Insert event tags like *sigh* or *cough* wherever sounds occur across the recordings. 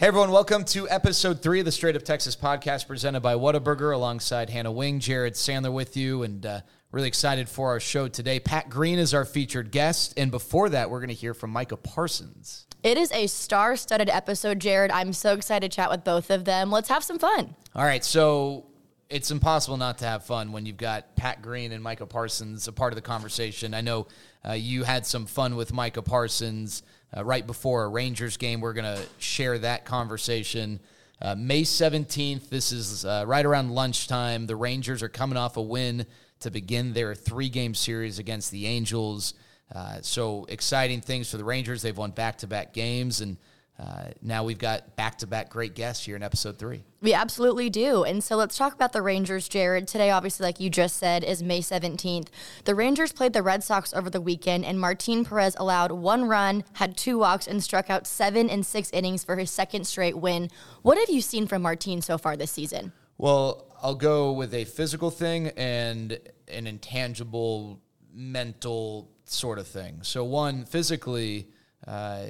Hey everyone, welcome to episode three of the Straight Up Texas podcast presented by Whataburger alongside Hannah Wing, Jared Sandler with you, and uh, really excited for our show today. Pat Green is our featured guest, and before that, we're going to hear from Micah Parsons. It is a star studded episode, Jared. I'm so excited to chat with both of them. Let's have some fun. All right, so it's impossible not to have fun when you've got Pat Green and Micah Parsons a part of the conversation. I know uh, you had some fun with Micah Parsons uh, right before a Rangers game. We're going to share that conversation. Uh, May 17th, this is uh, right around lunchtime. The Rangers are coming off a win to begin their three game series against the Angels. Uh, so exciting things for the Rangers. They've won back to back games, and uh, now we've got back to back great guests here in episode three. We absolutely do. And so let's talk about the Rangers, Jared. Today, obviously, like you just said, is May 17th. The Rangers played the Red Sox over the weekend, and Martin Perez allowed one run, had two walks, and struck out seven in six innings for his second straight win. What have you seen from Martin so far this season? Well, I'll go with a physical thing and an intangible mental sort of thing. So, one, physically, uh,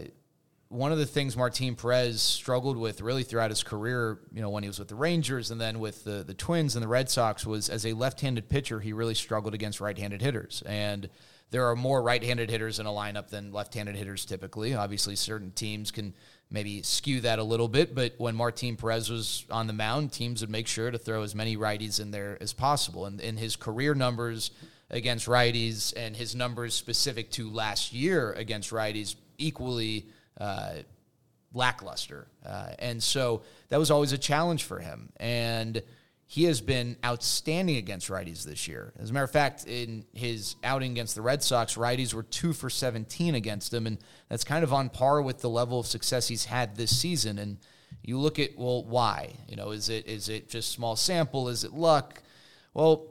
one of the things Martin Perez struggled with really throughout his career, you know, when he was with the Rangers and then with the, the Twins and the Red Sox, was as a left handed pitcher, he really struggled against right handed hitters. And there are more right handed hitters in a lineup than left handed hitters typically. Obviously, certain teams can maybe skew that a little bit, but when Martin Perez was on the mound, teams would make sure to throw as many righties in there as possible. And in his career numbers against righties and his numbers specific to last year against righties equally uh, lackluster. Uh, and so that was always a challenge for him. And he has been outstanding against righties this year. As a matter of fact, in his outing against the Red Sox, righties were two for 17 against him. And that's kind of on par with the level of success he's had this season. And you look at, well, why? You know, is it is it just small sample? Is it luck? Well,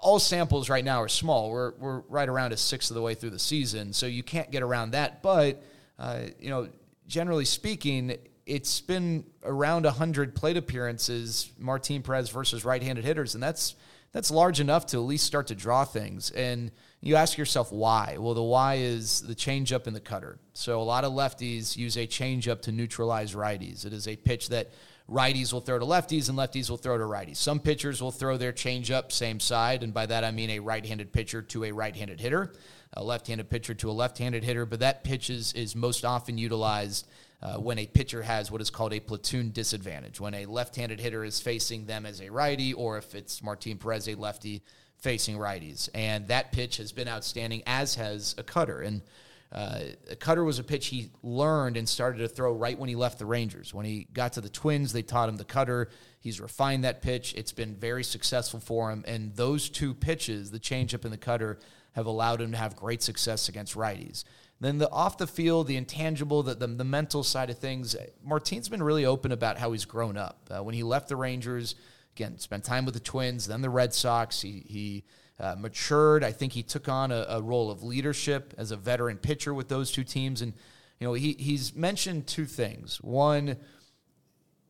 all samples right now are small. We're, we're right around a sixth of the way through the season, so you can't get around that. But, uh, you know, generally speaking, it's been around 100 plate appearances, Martin Perez versus right-handed hitters, and that's that's large enough to at least start to draw things. And you ask yourself why. Well, the why is the changeup in the cutter. So a lot of lefties use a changeup to neutralize righties. It is a pitch that righties will throw to lefties and lefties will throw to righties. Some pitchers will throw their changeup same side, and by that I mean a right-handed pitcher to a right-handed hitter, a left-handed pitcher to a left-handed hitter. But that pitch is, is most often utilized uh, when a pitcher has what is called a platoon disadvantage, when a left-handed hitter is facing them as a righty, or if it's Martin Perez, a lefty facing righties. And that pitch has been outstanding, as has a cutter. And uh, a cutter was a pitch he learned and started to throw right when he left the Rangers. When he got to the Twins, they taught him the cutter. He's refined that pitch. It's been very successful for him. And those two pitches, the changeup and the cutter, have allowed him to have great success against righties. Then the off the field, the intangible, the, the, the mental side of things, Martin's been really open about how he's grown up. Uh, when he left the Rangers, again, spent time with the Twins, then the Red Sox, he, he uh, matured. I think he took on a, a, role of leadership as a veteran pitcher with those two teams. And, you know, he, he's mentioned two things. One,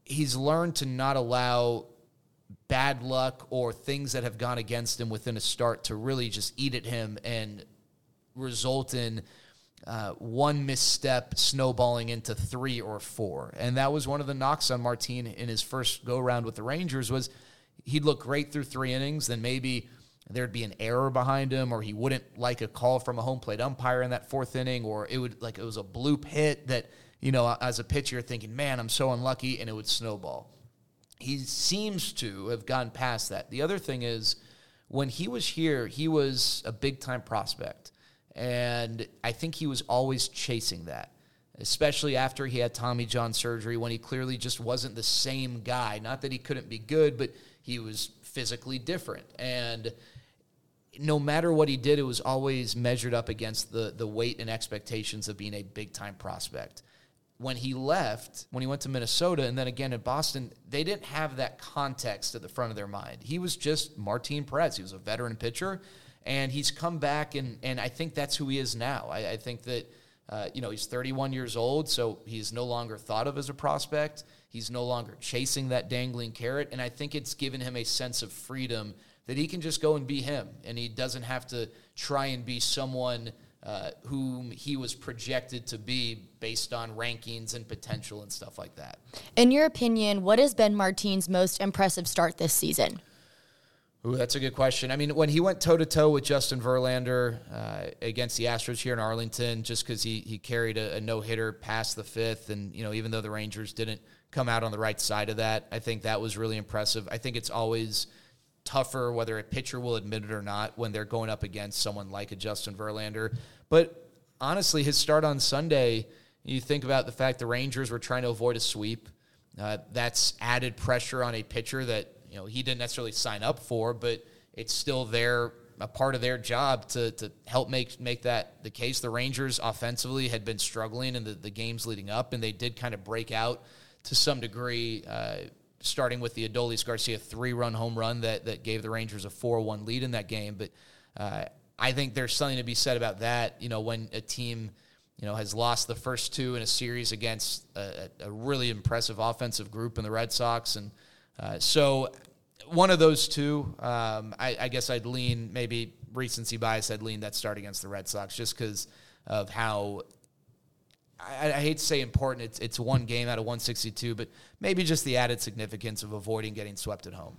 he's learned to not allow bad luck or things that have gone against him within a start to really just eat at him and result in uh, one misstep snowballing into three or four. And that was one of the knocks on Martin in his first go round with the Rangers was he'd look great through three innings, then maybe there'd be an error behind him or he wouldn't like a call from a home plate umpire in that fourth inning or it would like it was a bloop hit that you know, as a pitcher, thinking, man, I'm so unlucky, and it would snowball. He seems to have gone past that. The other thing is, when he was here, he was a big time prospect. And I think he was always chasing that, especially after he had Tommy John surgery when he clearly just wasn't the same guy. Not that he couldn't be good, but he was physically different. And no matter what he did, it was always measured up against the, the weight and expectations of being a big time prospect when he left, when he went to Minnesota and then again in Boston, they didn't have that context at the front of their mind. He was just Martin Perez. He was a veteran pitcher, and he's come back, and, and I think that's who he is now. I, I think that, uh, you know, he's 31 years old, so he's no longer thought of as a prospect. He's no longer chasing that dangling carrot, and I think it's given him a sense of freedom that he can just go and be him, and he doesn't have to try and be someone – uh, whom he was projected to be based on rankings and potential and stuff like that. In your opinion, what has been Martin's most impressive start this season? Ooh, that's a good question. I mean, when he went toe to toe with Justin Verlander uh, against the Astros here in Arlington, just because he he carried a, a no hitter past the fifth, and you know, even though the Rangers didn't come out on the right side of that, I think that was really impressive. I think it's always tougher, whether a pitcher will admit it or not, when they're going up against someone like a Justin Verlander. But honestly, his start on Sunday, you think about the fact the Rangers were trying to avoid a sweep. Uh, that's added pressure on a pitcher that you know he didn't necessarily sign up for, but it's still their a part of their job to to help make make that the case. The Rangers offensively had been struggling in the, the games leading up, and they did kind of break out to some degree. Uh, starting with the Adolis Garcia three run home run that, that gave the Rangers a 4 1 lead in that game. But uh, I think there's something to be said about that. You know, when a team, you know, has lost the first two in a series against a, a really impressive offensive group in the Red Sox. And uh, so one of those two, um, I, I, guess I'd lean maybe recency bias, I'd lean that start against the Red Sox just because of how I, I, hate to say important. It's it's one game out of 162, but maybe just the added significance of avoiding getting swept at home.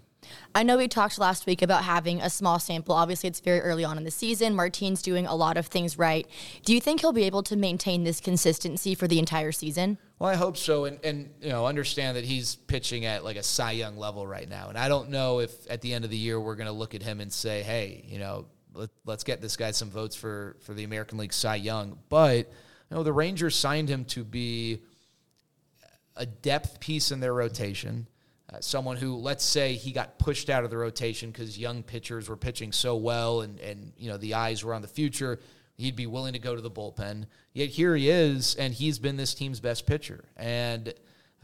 I know we talked last week about having a small sample. Obviously, it's very early on in the season. Martin's doing a lot of things right. Do you think he'll be able to maintain this consistency for the entire season? Well, I hope so, and and you know understand that he's pitching at like a Cy Young level right now, and I don't know if at the end of the year we're going to look at him and say, hey, you know, let, let's get this guy some votes for for the American League Cy Young, but know, the Rangers signed him to be a depth piece in their rotation. Uh, someone who, let's say, he got pushed out of the rotation because young pitchers were pitching so well, and and you know the eyes were on the future. He'd be willing to go to the bullpen. Yet here he is, and he's been this team's best pitcher. And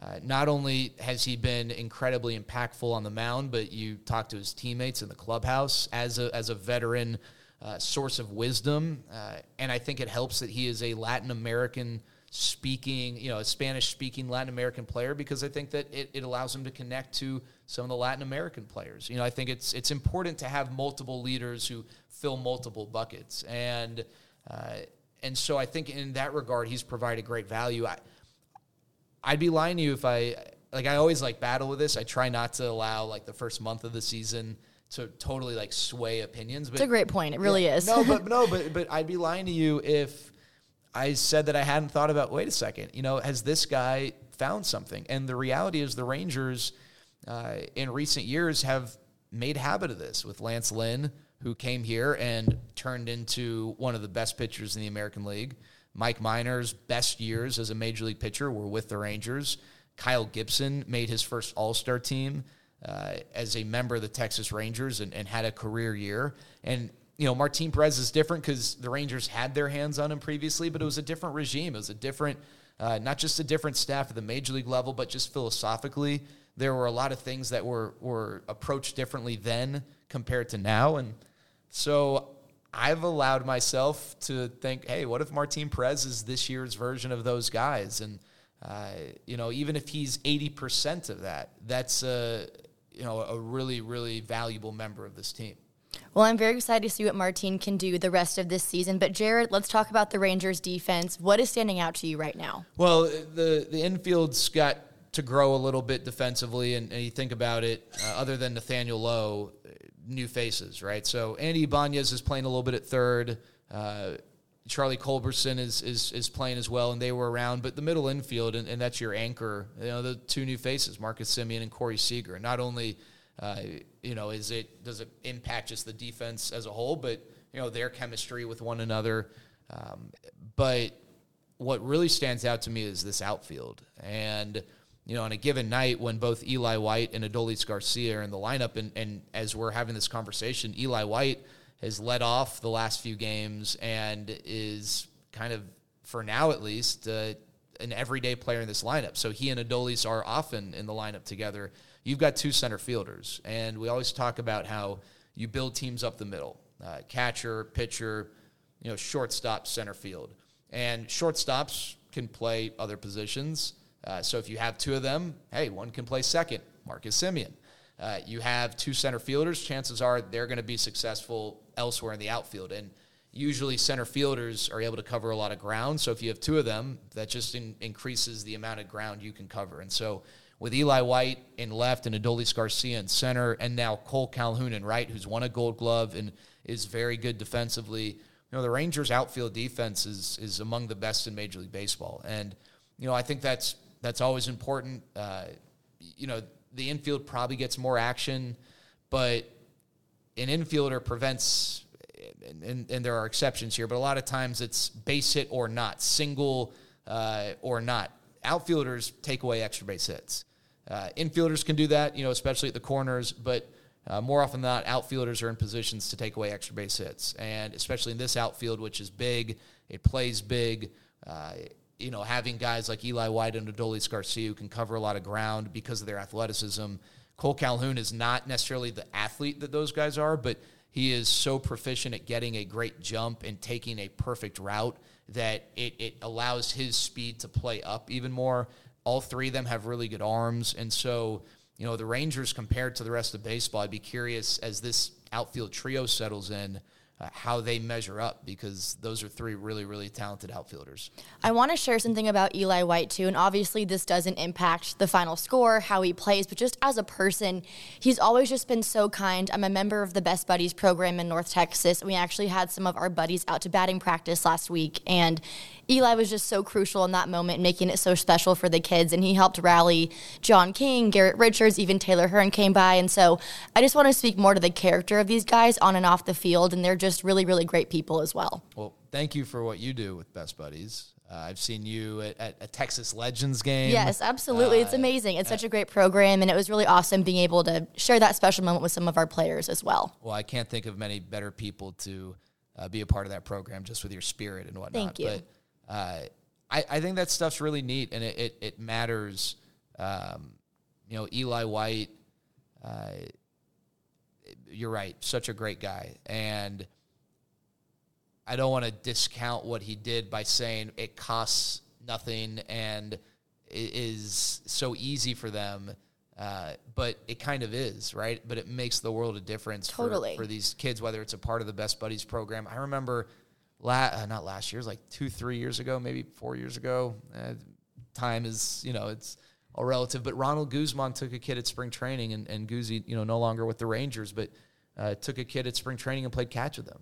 uh, not only has he been incredibly impactful on the mound, but you talk to his teammates in the clubhouse as a as a veteran uh, source of wisdom. Uh, and I think it helps that he is a Latin American speaking, you know, a Spanish speaking Latin American player because I think that it, it allows him to connect to some of the Latin American players. You know, I think it's it's important to have multiple leaders who fill multiple buckets. And uh, and so I think in that regard, he's provided great value. I, I'd be lying to you if I like. I always like battle with this. I try not to allow like the first month of the season to totally like sway opinions. But it's a great point. It really yeah, is. no, but *laughs* no, but but I'd be lying to you if I said that I hadn't thought about. Wait a second. You know, has this guy found something? And the reality is, the Rangers uh, in recent years have made habit of this with Lance Lynn, who came here and turned into one of the best pitchers in the American League. Mike Minor's best years as a major league pitcher were with the Rangers. Kyle Gibson made his first All Star team uh, as a member of the Texas Rangers and, and had a career year. And you know, Martin Perez is different because the Rangers had their hands on him previously, but it was a different regime. It was a different, uh, not just a different staff at the major league level, but just philosophically, there were a lot of things that were were approached differently then compared to now. And so I've allowed myself to think, hey, what if Martin Perez is this year's version of those guys? And uh, you know, even if he's eighty percent of that, that's a you know, a really, really valuable member of this team. Well, I'm very excited to see what Martin can do the rest of this season. But Jared, let's talk about the Rangers defense. What is standing out to you right now? Well, the the infield's got to grow a little bit defensively, and, and you think about it, uh, other than Nathaniel Lowe, new faces, right? So Andy Ibanez is playing a little bit at third. Uh, Charlie Culberson is, is is playing as well, and they were around. But the middle infield, and, and that's your anchor. You know, the two new faces, Marcus Semien and Corey Seager. Not only, uh, you know, is it does it impact just the defense as a whole, but you know their chemistry with one another. Um, but what really stands out to me is this outfield, and you know, on a given night when both Eli White and Adolis Garcia are in the lineup, and, and as we're having this conversation, Eli White has led off the last few games and is kind of, for now at least, uh, an everyday player in this lineup. So he and Adolis are often in the lineup together. You've got two center fielders, and we always talk about how you build teams up the middle uh, catcher, pitcher, you know, shortstop, center field. And shortstops can play other positions. Uh, so if you have two of them, hey, one can play second, Marcus Semien. Uh, you have two center fielders, chances are they're going to be successful elsewhere in the outfield. And usually center fielders are able to cover a lot of ground. So if you have two of them, that just in, increases the amount of ground you can cover. And so with Eli White in left and Adolis Garcia in center, and now Cole Calhoun in right, who's won a gold glove and is very good defensively. You know, the Rangers outfield defense is is among the best in Major League Baseball. And, you know, I think that's that's always important. Uh, you know, the infield probably gets more action, but an infielder prevents, and, and, there are exceptions here, but a lot of times it's base hit or not, single uh, or not. Outfielders take away extra base hits. Uh, infielders can do that, you know, especially at the corners, but uh, more often than not, outfielders are in positions to take away extra base hits. And especially in this outfield, which is big, it plays big. Uh, you know, having guys like Eli White and Adolis Garcia who can cover a lot of ground because of their athleticism. Cole Calhoun is not necessarily the athlete that those guys are, but he is so proficient at getting a great jump and taking a perfect route that it, it allows his speed to play up even more. All three of them have really good arms. And so, you know, the Rangers compared to the rest of baseball, I'd be curious as this outfield trio settles in uh, how they measure up because those are three really, really talented outfielders. I want to share something about Eli White too, and obviously this doesn't impact the final score, how he plays, but just as a person, he's always just been so kind. I'm a member of the Best Buddies program in North Texas. We actually had some of our buddies out to batting practice last week, and Eli was just so crucial in that moment, making it so special for the kids. And he helped rally John King, Garrett Richards, even Taylor Hearn came by. And so I just want to speak more to the character of these guys on and off the field. And they're just really, really great people as well. Well, thank you for what you do with Best Buddies. Uh, I've seen you at, at, a Texas Legends game. Yes, absolutely. Uh, it's amazing. It's uh, such a great program, and it was really awesome being able to share that special moment with some of our players as well. Well, I can't think of many better people to uh, be a part of that program just with your spirit and whatnot. Thank you. But uh, I, I think that stuff's really neat and it, it, it matters. Um, you know, Eli White, uh, you're right, such a great guy. And I don't want to discount what he did by saying it costs nothing and it is so easy for them. Uh, but it kind of is, right? But it makes the world a difference totally. for, for these kids, whether it's a part of the Best Buddies program. I remember la- uh, not last year, it was like two, three years ago, maybe four years ago. Uh, time is, you know, it's all relative. But Ronald Guzman took a kid at spring training, and, and Guzzi, you know, no longer with the Rangers, but uh, took a kid at spring training and played catch with them.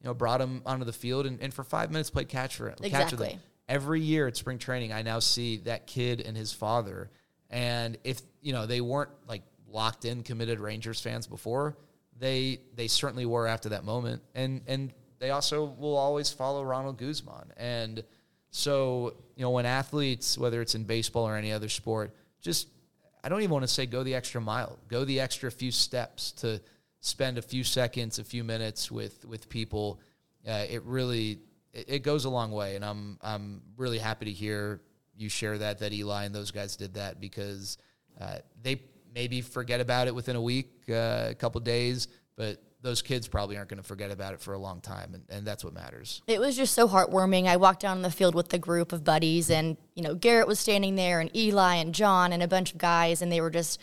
You know, brought him onto the field and, and for five minutes played catch for. Exactly. Catch with him. Every year at spring training, I now see that kid and his father. And if you know they weren't like locked in, committed Rangers fans before, they they certainly were after that moment. And and they also will always follow Ronald Guzman. And so, you know, when athletes, whether it's in baseball or any other sport, just, I don't even want to say go the extra mile, go the extra few steps to spend a few seconds, a few minutes with, with people. Uh, it really, it, it goes a long way. And I'm, I'm really happy to hear you share that, that Eli and those guys did that because uh, they maybe forget about it within a week, uh, a couple days, but those kids probably aren't going to forget about it for a long time and, and that's what matters it was just so heartwarming i walked down the field with the group of buddies and you know garrett was standing there and eli and john and a bunch of guys and they were just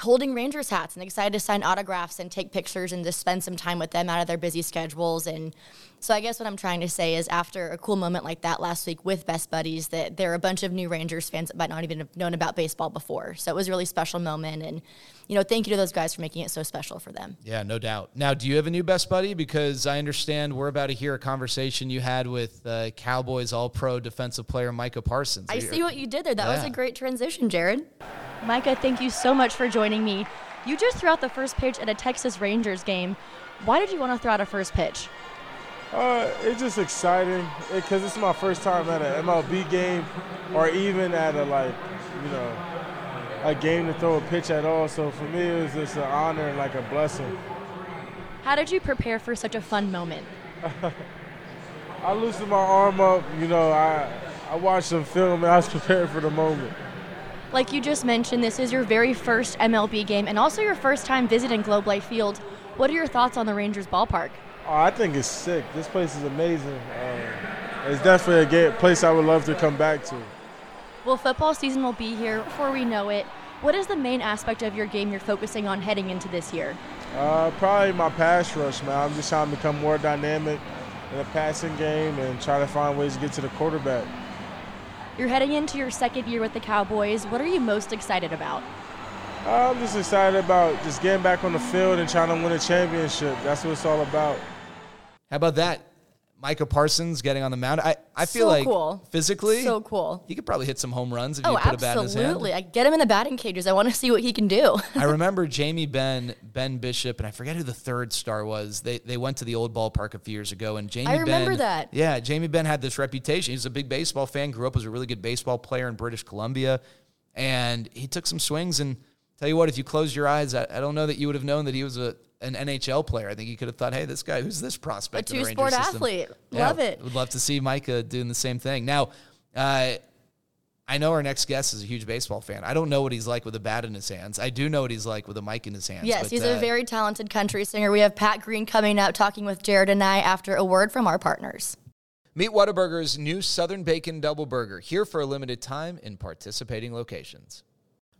holding Rangers hats and excited to sign autographs and take pictures and just spend some time with them out of their busy schedules. And so I guess what I'm trying to say is after a cool moment like that last week with Best Buddies, that there are a bunch of new Rangers fans that might not even have known about baseball before. So it was a really special moment. And, you know, thank you to those guys for making it so special for them. Yeah, no doubt. Now, do you have a new best buddy? Because I understand we're about to hear a conversation you had with uh, Cowboys All Pro defensive player Micah Parsons. I see what you did there. That was a great transition, Jared. Micah, thank you so much for joining me. You just threw out the first pitch at a Texas Rangers game. Why did you want to throw out a first pitch? Uh, it's just exciting because it's my first time at an MLB game, or even at a like, you know, a game to throw a pitch at all. So for me, it was just an honor and like a blessing. How did you prepare for such a fun moment? *laughs* I loosened my arm up. You know, I I watched some film and I was *laughs* prepared for the moment. Like you just mentioned, this is your very first MLB game and also your first time visiting Globe Life Field. What are your thoughts on the Rangers ballpark? Oh, I think it's sick. This place is amazing. Uh, it's definitely a place I would love to come back to. Well, football season will be here before we know it. What is the main aspect of your game you're focusing on heading into this year? Uh, probably my pass rush, man. I'm just trying to become more dynamic in the passing game and try to find ways to get to the quarterback. You're heading into your second year with the Cowboys. What are you most excited about? I'm just excited about just getting back on the field and trying to win a championship. That's what it's all about. How about that? Micah Parsons getting on the mound. I, I feel So like cool. physically, So cool. he could probably hit some home runs if Oh, you put a bat in his hand. absolutely. I get him in the batting cages. I want to see what he can do. *laughs* I remember *laughs* Jamie Benn, Ben Bishop, and I forget who the third star was. They they went to the old ballpark a few years ago, and Jamie. I remember ben, that. Yeah, Jamie Benn had this reputation. He's a big baseball fan. Grew up as a really good baseball player in British Columbia, and he took some swings. And tell you what, if you closed your eyes, I, I don't know that you would have known that he was a an NHL player. I think you could have thought, hey, this guy, who's this prospect? A in the two-sport athlete. Yeah, Love it. Would love to see Micah doing the same thing. Now, uh, I know our next guest is a huge baseball fan. I don't know what he's like with a bat in his hands. I do know what he's like with a mic in his hands. yes, but, he's uh, a very talented country singer. We have Pat Green coming up talking with Jared and I after a word from our partners. Meet Whataburger's new Southern Bacon Double Burger, here for a limited time in participating locations.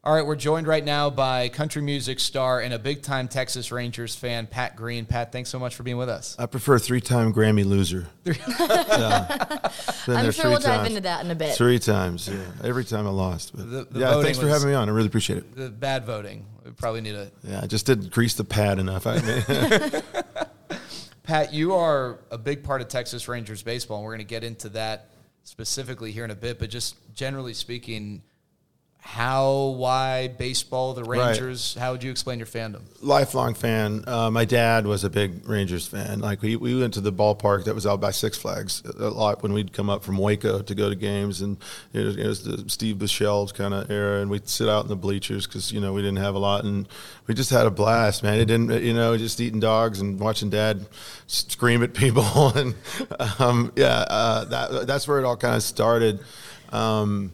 All right, we're joined right now by country music star and a big time Texas Rangers fan, Pat Green. Pat, thanks so much for being with us. I prefer three-time Grammy loser. *laughs* yeah. I'm sure we'll dive into that in a bit. Three times, yeah. Every time I lost. But The- the yeah, thanks for having me on. I really appreciate it. The bad voting. We probably need a. Yeah, I just didn't grease the pad enough. I mean, *laughs* Pat, you are a big part of Texas Rangers baseball, and we're going to get into that specifically here in a bit. But just generally speaking, how, why baseball, the Right. Rangers? How would you explain your fandom? lifelong fan. Uh, my dad was a big Rangers fan. Like we, we went to the ballpark that was out by Six Flags a lot when we'd come up from Waco to go to games, and it was, it was the Steve Buechele's kind of era, and we'd sit out in the bleachers because you know we didn't have a lot, and we just had a blast, man. It didn't, you know, just eating dogs and watching dad scream at people, *laughs* and um, yeah, uh, that that's where it all kind of started. Um,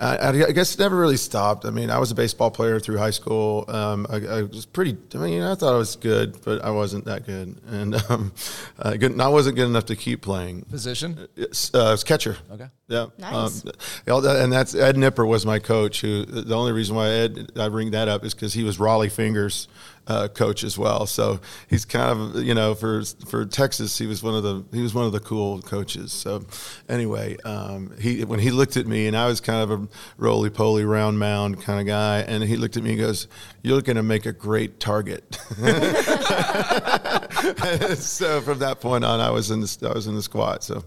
I, I guess it never really stopped. I mean, I was a baseball player through high school. Um, I, I was pretty. I mean, I thought I was good, but I wasn't that good, and um, *laughs* uh, good, I wasn't good enough to keep playing. Position? It's, uh, it's catcher. Okay. Yeah. Nice. Um, and that's Ed Nipper was my coach. Who the only reason why Ed I bring that up is because he was Rollie Fingers uh, coach as well. So he's kind of you know for for Texas he was one of the he was one of the cool coaches. So anyway, um, he when he looked at me and I was kind of a roly poly round mound kind of guy, and he looked at me and goes, "You're going to make a great target." *laughs* so from that point on, I was in the I was in the squad. So.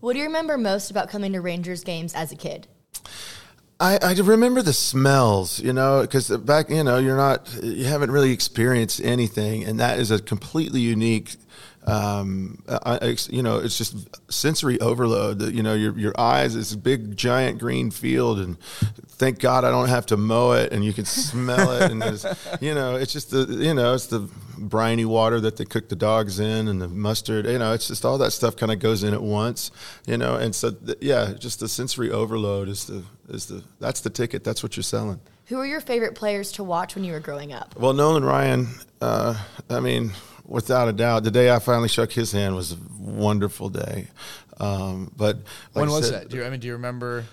What do you remember most about coming to Rangers games as a kid? I, I remember the smells, you know, because back, you know, you're not, you haven't really experienced anything, and that is a completely unique, um, I, you know, it's just sensory overload. That you know, your your eyes, is a big giant green field, and thank God I don't have to mow it, and you can smell it, and *laughs* you know, it's just the, you know, it's the briny water that they cook the dogs in, and the mustard, you know, it's just all that stuff kind of goes in at once, you know, and so th- yeah, just the sensory overload is the is the that's the ticket. That's what you're selling. Who were your favorite players to watch when you were growing up? Well, Nolan Ryan, uh, I mean, without a doubt, the day I finally shook his hand was a wonderful day. Um, but like when I was said, that? Do you, I mean, do you remember?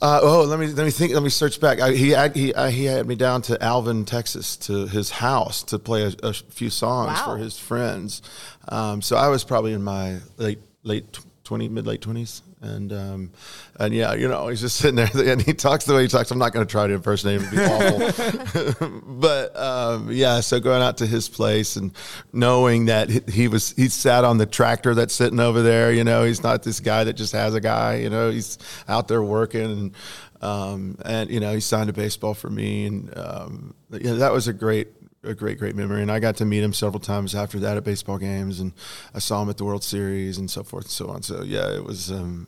Uh, oh, let me let me think. Let me search back. I, he he uh, he had me down to Alvin, Texas, to his house to play a, a few songs Wow. for his friends. Um, so I was probably in my late late twenty, mid late twenties, and um, and yeah, you know, he's just sitting there, *laughs* and he talks the way he talks. I'm not going to try to impersonate him; be awful. *laughs* but um, yeah, so going out to his place and knowing that he, he was he sat on the tractor that's sitting over there. You know, he's not this guy that just has a guy. You know, he's out there working and. Um, and you know he signed a baseball for me, and um, yeah, that was a great a great, great memory. And I got to meet him several times after that at baseball games, and I saw him at the World Series and so forth and so on. So yeah, it was. Um,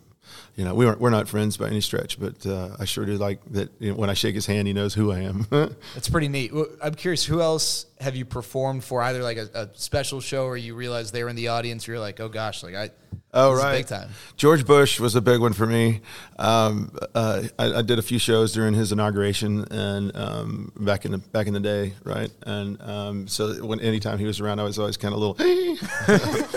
you know, we weren't we're not friends by any stretch, but uh, I sure do like that. You know, when I shake his hand, he knows who I am. *laughs* That's pretty neat. I'm curious, who else have you performed for? Either like a, a special show, or you realize they were in the audience. You're like, oh gosh, like I. Oh this is right, big time. George Bush was a big one for me. Um, uh, I, I did a few shows during his inauguration and um, back in the back in the day, right? And um, so when anytime he was around, I was always kind of a little.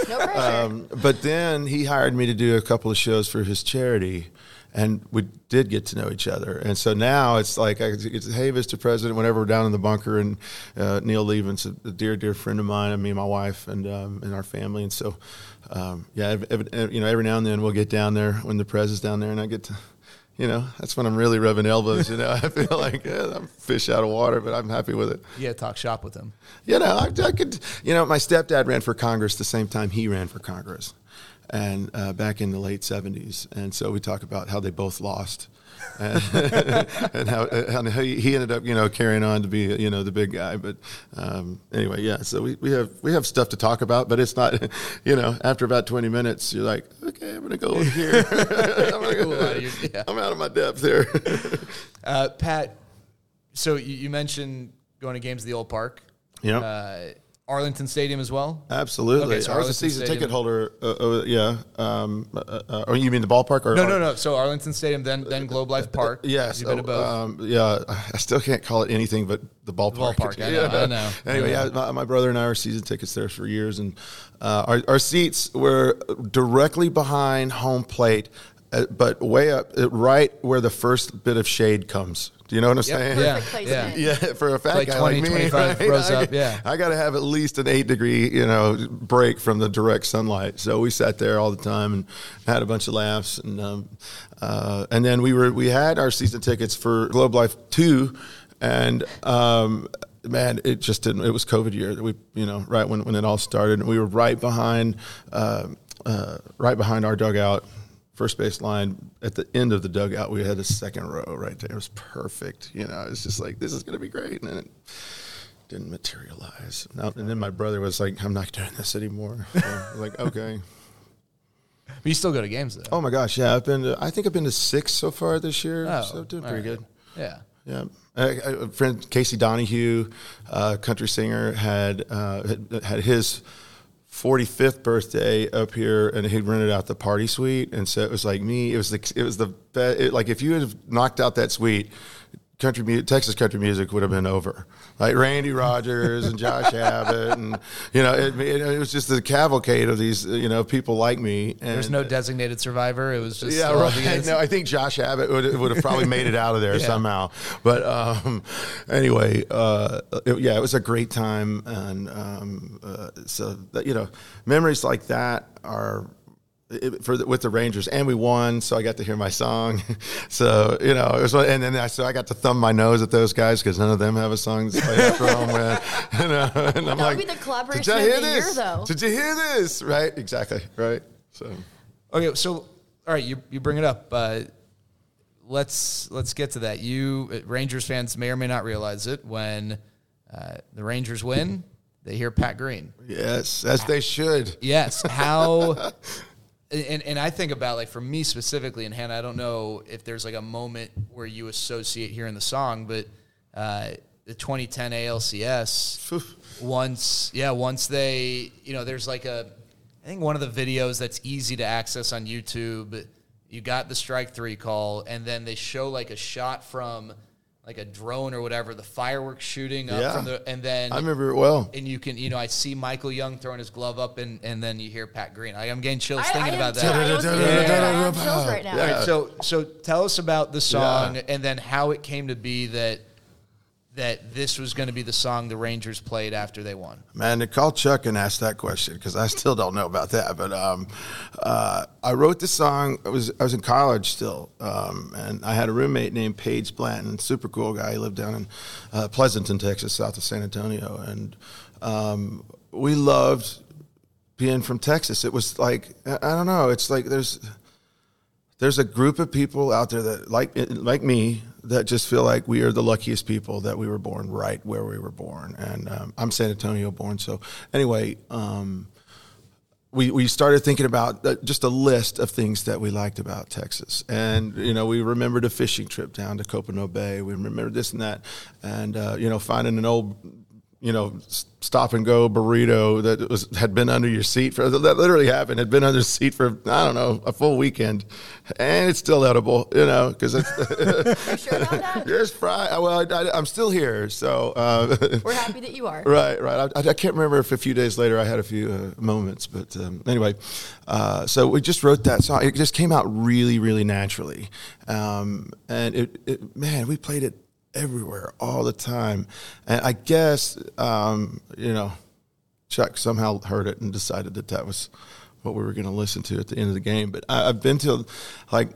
No pressure. *laughs* Um, but then he hired me to do a couple of shows for his charity, and we did get to know each other. And so now it's like, I, it's, hey, Mr. President, whenever we're down in the bunker, and uh, Neil Levens, a, a dear, dear friend of mine, and me and my wife, and um, and our family, and so um, yeah, ev- ev- ev- you know, every now and then we'll get down there when the Prez is down there, and I get to. You know, that's when I'm really rubbing elbows. You know, *laughs* I feel like yeah, I'm fish out of water, but I'm happy with it. Yeah, talk shop with him. You know, I, I could. You know, my stepdad ran for Congress the same time he ran for Congress, and uh, back in the late '70s. And so we talk about how they both lost, *laughs* and, and how, how he he ended up, you know, carrying on to be, you know, the big guy. But um, anyway, yeah. So we, we have we have stuff to talk about, but it's not, *laughs* you know, after about 20 minutes, you're like, okay, I'm gonna go over here. *laughs* I'm, gonna Cool, go, uh, you're- yeah. I'm out of my depth here. Uh, Pat, so you, you mentioned going to games at the old park. Yeah. Uh, Arlington Stadium as well. Absolutely. Okay, so I was a season Stadium- ticket holder. Uh, uh, yeah. Um, uh, uh, oh, you mean the ballpark? Or, No, no, no. So Arlington Stadium, then then Globe Life Park. Yes. You've been oh. Um, yeah. I still can't call it anything but the ballpark. ballpark, I know, *laughs* I know. Anyway, yeah, my, my brother and I were season tickets there for years, and uh, our, our seats were directly behind home plate, uh, but way up, uh, right where the first bit of shade comes. Do you know what I'm Yep. saying? Yeah. Yeah. *laughs* Yeah, for a fat Like guy 20, like me, 25 right? rows I, up, yeah. I got to have at least an eight degree, you know, break from the direct sunlight. So we sat there all the time and had a bunch of laughs, and um, uh, and then we were we had our season tickets for Globe Life two, and. Um, Man, it just didn't. It was COVID year that we, you know, right when, when it all started, and we were right behind, uh, uh, right behind our dugout, first base line at the end of the dugout we had a second row right there it was perfect you know it's just like this is going to be great and then it didn't materialize Now- and then my brother was like i'm not doing this anymore so like okay *laughs* but you still go to games though. oh my gosh yeah i've been to, i think i've been to six so far this year Oh, so doing pretty right. good Yeah. yeah, a, a friend Casey Donahew, uh, country singer, had, uh, had had his 45th birthday up here, and he rented out the party suite, and so it was like me. It was the it was the be- it, like if you had knocked out that suite. Country music, Texas country music would have been over, like Randy Rogers and Josh *laughs* Abbott, and you know it, it, it was just the cavalcade of these you know people like me. And, There's no designated survivor. It was just yeah, right. *laughs* No, I think Josh Abbott would, would have probably made it out of there *laughs* Yeah. somehow. But um, anyway, uh, it- yeah, it was a great time, and um, uh, so that, you know, memories like that are. It- For the, with the Rangers, and we won, so I got to hear my song. *laughs* so you know, it was, and then I, so I got to thumb my nose at those guys because none of them have a song to play after home with. *laughs* You know, and I'm That would like, be the collaboration Did you of hear the year, this? though. Did you hear this? Right? Exactly. Right. So. Okay, so all right, you you bring it up. Uh, let's let's get to that. You uh, Rangers fans may or may not realize it when uh, the Rangers win, they hear Pat Green. Yes, as they should. Yes, how. *laughs* And, and I think about like for me specifically, and Hannah, I don't know if there's like a moment where you associate hearing the song, but uh, the 2010 ALCS, once yeah, once they you know, there's like a, I think one of the videos that's easy to access on YouTube. You got the strike three call, and then they show like a shot from like a drone or whatever, the fireworks shooting up Yeah. from the, and then I remember it well. and you can, you know, I see Michael Young throwing his glove up, and, and then you hear Pat Green. I, I'm getting chills I- thinking I about that. I was thinking Yeah. that. I have chills right now. Yeah. All right, so so tell us about the song Yeah. and then how it came to be that that this was going to be the song the Rangers played after they won. Man, to call Chuck and ask that question because I still don't know about that. But um, uh, I wrote the song. I was I was in college still, um, and I had a roommate named Paige Blanton, super cool guy. He lived down in uh, Pleasanton, Texas, south of San Antonio, and um, we loved being from Texas. It was like I don't know. It's like there's there's a group of people out there that like like me that just feel like we are the luckiest people that we were born right where we were born and um, i'm san antonio born so anyway um, we, we started thinking about uh, just a list of things that we liked about Texas. And, you know, we remembered a fishing trip down to Copano Bay. We remembered this and that. And, uh, you know, finding an old, you know, stop and go burrito that was had been under your seat for that literally happened. Had been under the seat for I don't know a full weekend, and it's still edible, you know, because it's *laughs* You sure that? fried. Well, I, am still here, so uh, We're happy that you are. *laughs* Right, right. I, I can't remember if a few days later I had a few uh, moments, but um, anyway, uh, so we just wrote that song. It just came out really, really naturally, um, and it, it, man, we played it everywhere all the time. And I guess um, you know, Chuck somehow heard it and decided that that was what we were going to listen to at the end of the game. But I, I've been to like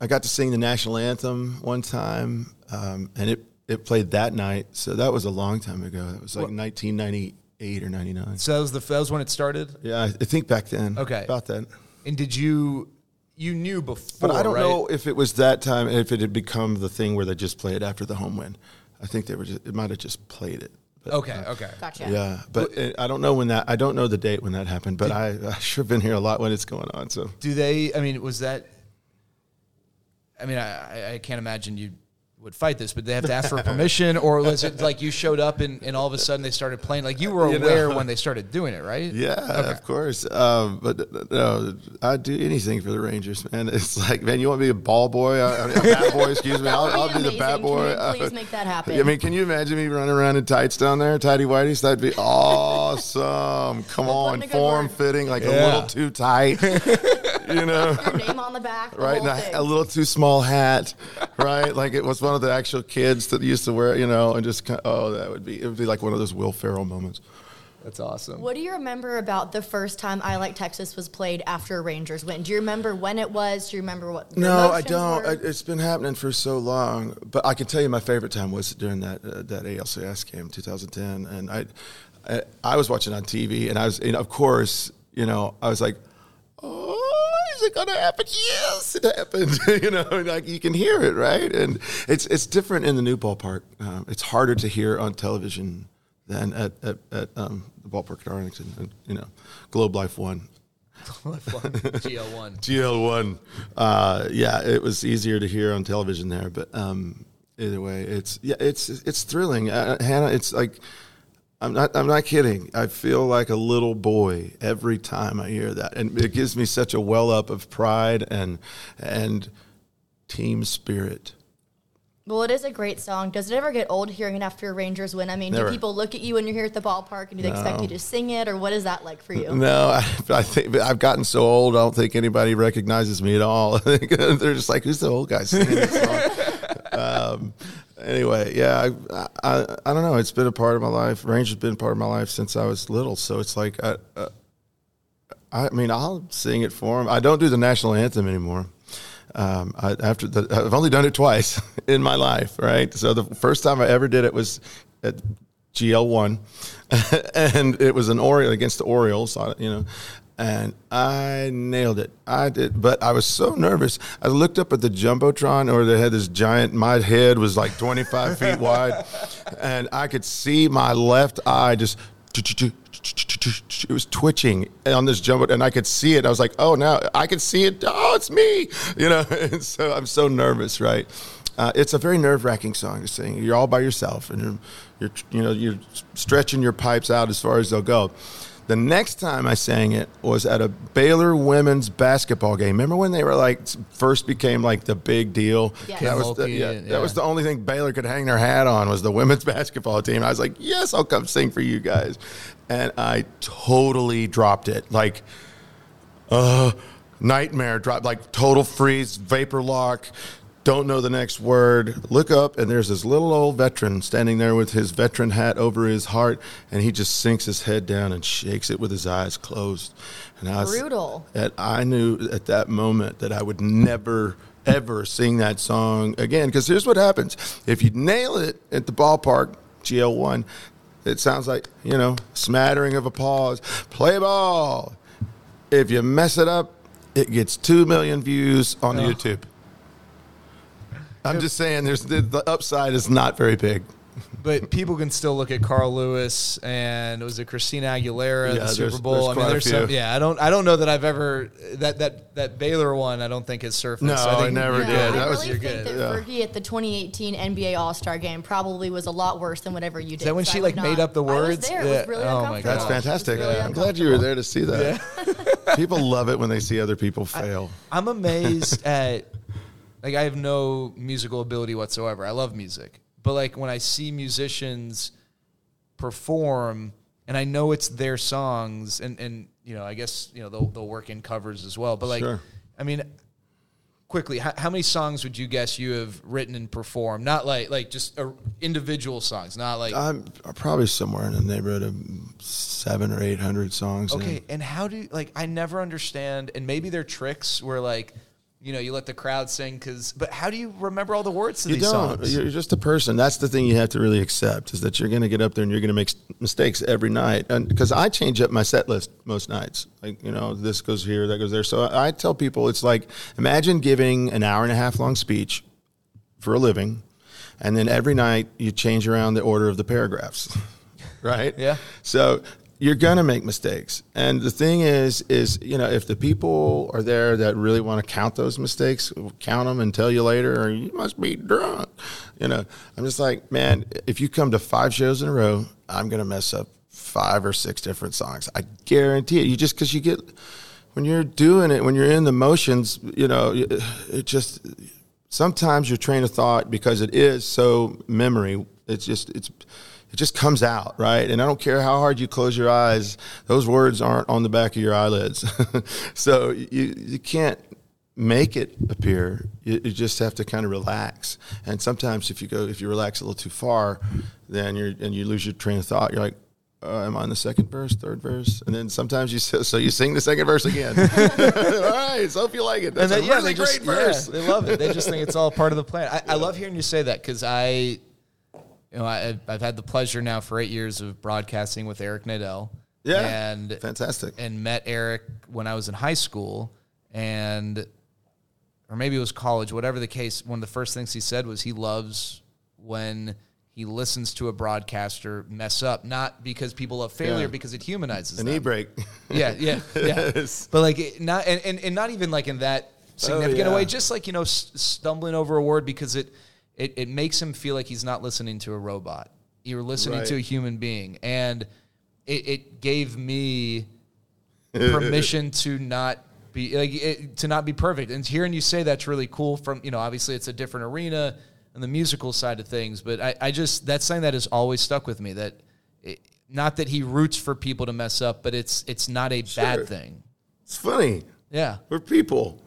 I got to sing the national anthem one time, um, and it it played that night. So that was a long time ago. It was like 1998 or 99. So that was the that was when it started. Yeah, I I think back then. Okay. about that. And did you you knew before? But I don't right? know if it was that time, if it had become the thing where they just play it after the home win. I think they were. Just, it might have just played it. But, Okay, uh, okay. Gotcha. Yeah, but uh, I don't know when that. I don't know the date when that happened. But I, I sure have been here a lot when it's going on. So Do they? I mean, was that? I mean, I, I- I can't imagine you would fight this, but they have to ask for *laughs* permission, or was it like you showed up and, and all of a sudden they started playing? Like you were You know. aware when they started doing it, right? Yeah, of course. Um, but uh, no, I'd do anything for the Rangers, man. *laughs* It's like, man, you want to be a ball boy, I mean, a bat boy? Excuse me. I'll, I'll be the amazing. bat Can boy. you please make that happen? I mean, can you imagine me running around in tights down there, tighty whities? That'd be awesome. *laughs* Come on, in a form word. fitting, like a little too tight. you know. Your name on the back. the Right, whole thing. a, a little too small hat, right? like it was one of the actual kids that used to wear, it, you know, and just kind oh, that would be it would be like one of those Will Ferrell moments. That's awesome. What do you remember about the first time I Like Texas was played after a Rangers win? Do you remember when it was? Do you remember what? No, I don't. I, it's been happening for so long, but I can tell you my favorite time was during that uh, that ALCS game, 2010, and I, I I was watching on TV, and I was, and of course, you know, I was like, oh. Is it gonna happen? Yes, it happened. *laughs* you know, like you can hear it, right? And it's it's different in the new ballpark. Um, it's harder to hear on television than at at, at um, the ballpark at Arlington. And, you know, Globe Life One. GL one. *laughs* GL one. Uh, yeah, it was easier to hear on television there, but um, either way, it's yeah, it's it's thrilling. Uh, Hannah, it's like I'm not I'm not kidding. I feel like a little boy every time I hear that, and it gives me such a well up of pride and and team spirit. Well, it is a great song. Does it ever get old hearing it after a Rangers win? I mean, Never. do people look at you when you're here at the ballpark and do they expect you to sing it, or what is that like for you? No, I, I think I've gotten so old. I don't think anybody recognizes me at all. *laughs* They're just like, "Who's the old guy singing this song?" *laughs* um, anyway, yeah, I, I, I don't know. It's been a part of my life. Range has been part of my life since I was little. So it's like, I, I mean, I'll sing it for them. I don't do the national anthem anymore. Um, I, after the, I've only done it twice *laughs* in my life, right? So the first time I ever did it was at GL one, *laughs* and it was an Oriole against the Orioles, you know, and I nailed it. I did, but I was so nervous. I looked up at the jumbotron, or they had this giant. My head was like twenty five feet *laughs* wide, and I could see my left eye just it was twitching on this jumbo and I could see it. I was like, oh, now I can see it. Oh, it's me. You know, *laughs* and so I'm so nervous, right? Uh, it's a very nerve wracking song to sing. You're all by yourself and you're, you're, you know, you're stretching your pipes out as far as they'll go. The next time I sang it was at a Baylor women's basketball game. Remember when they were like first became like the big deal? Yeah. That was the, yeah, yeah. that was the only thing Baylor could hang their hat on was the women's *laughs* basketball team. I was like, yes, I'll come sing for you guys, and I totally dropped it. Like, uh, nightmare drop, like total freeze, vapor lock. Don't know the next word. Look up, and there's this little old veteran standing there with his veteran hat over his heart, and he just sinks his head down and shakes it with his eyes closed. And I was, Brutal. At, I knew at that moment that I would never ever sing that song again. Because here's what happens: if you nail it at the ballpark, GL one, it sounds like you know smattering of a pause. Play ball. If you mess it up, it gets two million views on YouTube. I'm just saying, there's the, the upside is not very big. But people can still look at Carl Lewis and it was it Christina Aguilera Yeah, the there's- Super Bowl? there's I mean, quite a there's some. few. Yeah, I don't. I don't know that I've ever that that that Baylor one. I don't think has surfaced. No, I, think I never you're did. good. That I was- really think good. that Fergie at the 2018 NBA All Star game probably was a lot worse than whatever you did. Is that when so she I like made not- up the I was words? there. It was really Oh my god, That's fantastic. It was really I'm glad you were there to see that. Yeah. People love it when they see other people fail. *laughs* I'm amazed at like I have no musical ability whatsoever. I love music. But like when I see musicians perform and I know it's their songs and and you know, I guess, you know, they'll they'll work in covers as well. But like Sure. I mean quickly, how, how many songs would you guess you have written and performed? Not like like just uh, individual songs, not like I'm probably somewhere in the neighborhood of seven or eight hundred songs. Okay, now. and how do like I never understand, and maybe they're tricks where like you know you let the crowd sing because, but how do you remember all the words to You these don't. songs? You're just a person. That's the thing you have to really accept is that you're going to get up there and you're going to make mistakes every night. And because I change up my set list most nights, like you know, this goes here, that goes there. So I, I tell people it's like imagine giving an hour and a half long speech for a living, and then every night you change around the order of the paragraphs, *laughs* right? Yeah. So you're gonna make mistakes, and the thing is, is you know, if the people are there that really want to count those mistakes, count them and tell you later, or you must be drunk. You know, I'm just like, man, if you come to five shows in a row, I'm gonna mess up five or six different songs. I guarantee it. You just because you get when you're doing it, when you're in the motions, you know, it just sometimes your train of thought because it is so memory it's just it's it just comes out right and i don't care how hard you close your eyes those words aren't on the back of your eyelids *laughs* so you you can't make it appear you, you just have to kind of relax and sometimes if you go if you relax a little too far then you're and you lose your train of thought you're like uh, am I in the second verse, third verse? And then sometimes you so, so you sing the second verse again. *laughs* All right, so if you like it, that's and then, a yeah, really they just, great verse. yeah, they love it. They just think it's all part of the plan. I, I love hearing you say that because I, you know, I, I've had the pleasure now for eight years of broadcasting with Eric Nadel. Yeah, and fantastic. and met Eric when I was in high school, and or maybe it was college, whatever the case. One of the first things he said was he loves when he listens to a broadcaster mess up, not because people love failure, Yeah. because it humanizes An them. e break. *laughs* Yeah, yeah, *laughs* yeah. But like not and, and, and not even like in that oh, significant yeah. way, just like you know stumbling over a word because it, it it makes him feel like he's not listening to a robot. You're listening Right. to a human being, and it, it gave me *laughs* permission to not be like it, to not be perfect. And hearing you say that's really cool. From you know, obviously it's a different arena and the musical side of things, but I, I just that's something that has always stuck with me. That it, not that he roots for people to mess up, but it's it's not a Sure. bad thing. It's funny. Yeah. We're people.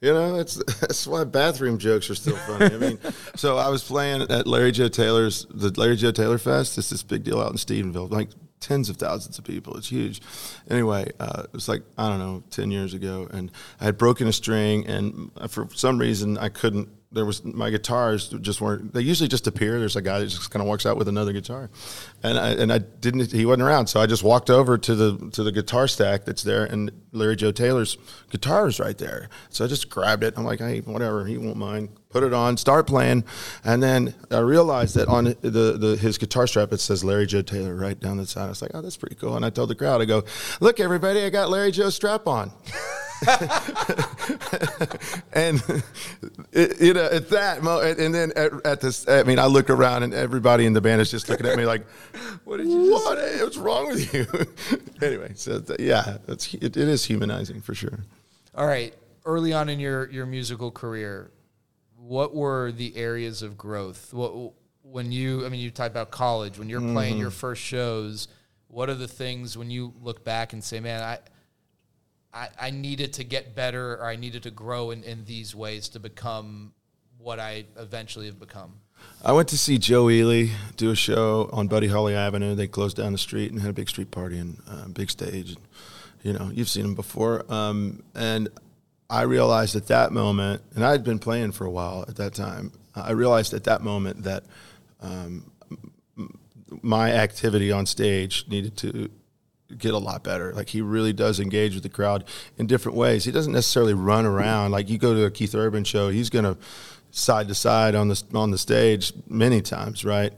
You know, that's *laughs* that's why bathroom jokes are still funny. I mean, *laughs* so I was playing at Larry Joe Taylor's the Larry Joe Taylor Fest. It's this big deal out in Stephenville, like tens of thousands of people. It's huge. Anyway, uh, it was like I don't know, ten years ago, and I had broken a string, and for some reason I couldn't. There was my guitars just weren't. They usually just appear. There's a guy that just kind of walks out with another guitar, and I and I didn't. He wasn't around, so I just walked over to the to the guitar stack that's there, and Larry Joe Taylor's guitar is right there. So I just grabbed it. I'm like, hey, whatever, he won't mind. Put it on, start playing, and then I realized that on the, the his guitar strap it says Larry Joe Taylor right down the side. I was like, oh, that's pretty cool. And I told the crowd, I go, look, everybody, I got Larry Joe's strap on. *laughs* *laughs* and it, you know at that moment, and then at, at, this, I mean, I look around and everybody in the band is just looking at me like, "What did you? What? What's wrong with you?" *laughs* anyway, so th- yeah, it, it is humanizing for sure. All right, early on in your your musical career, what were the areas of growth? What when you, I mean, you talked about college when you're mm-hmm. playing your first shows. What are the things when you look back and say, "Man, I." I, I needed to get better or I needed to grow in, in these ways to become what I eventually have become? I went to see Joe Ely do a show on Buddy Holly Avenue. They closed down the street and had a big street party and uh, big stage. And, you know, you've seen him before. Um, and I realized at that moment, and I had been playing for a while at that time. I realized at that moment that um, my activity on stage needed to get a lot better. Like he really does engage with the crowd in different ways. He doesn't necessarily run around. Like you go to a Keith Urban show, he's going to side to side on the on the stage many times, right?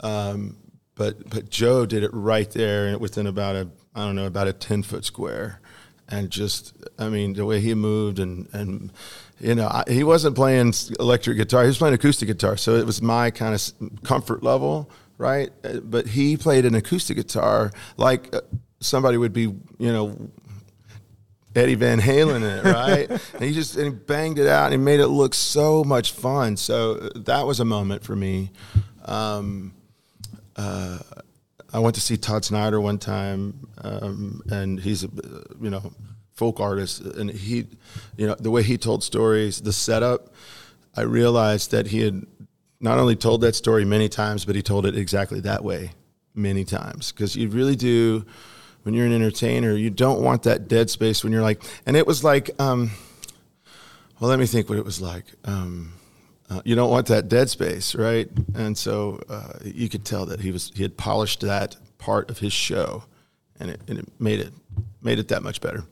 Um, but but Joe did it right there within about a I don't know about a ten foot square, and just I mean the way he moved and and you know I, he wasn't playing electric guitar, he was playing acoustic guitar, so it was my kind of comfort level right? But he played an acoustic guitar like uh, somebody would be, you know, Eddie Van Halen in it, *laughs* right? and he just and he banged it out and he made it look so much fun. So uh, that was a moment for me. Um, uh, I went to see Todd Snider one time, um, and he's a you know folk artist, and he, you know, the way he told stories, the setup. I realized that he had not only told that story many times, but he told it exactly that way many times because you really do when you're an entertainer, you don't want that dead space when you're like, and it was like, um, well, let me think what it was like. Um, uh, you don't want that dead space, right? And so uh, you could tell that he was he had polished that part of his show, and it, and it made it made it that much better.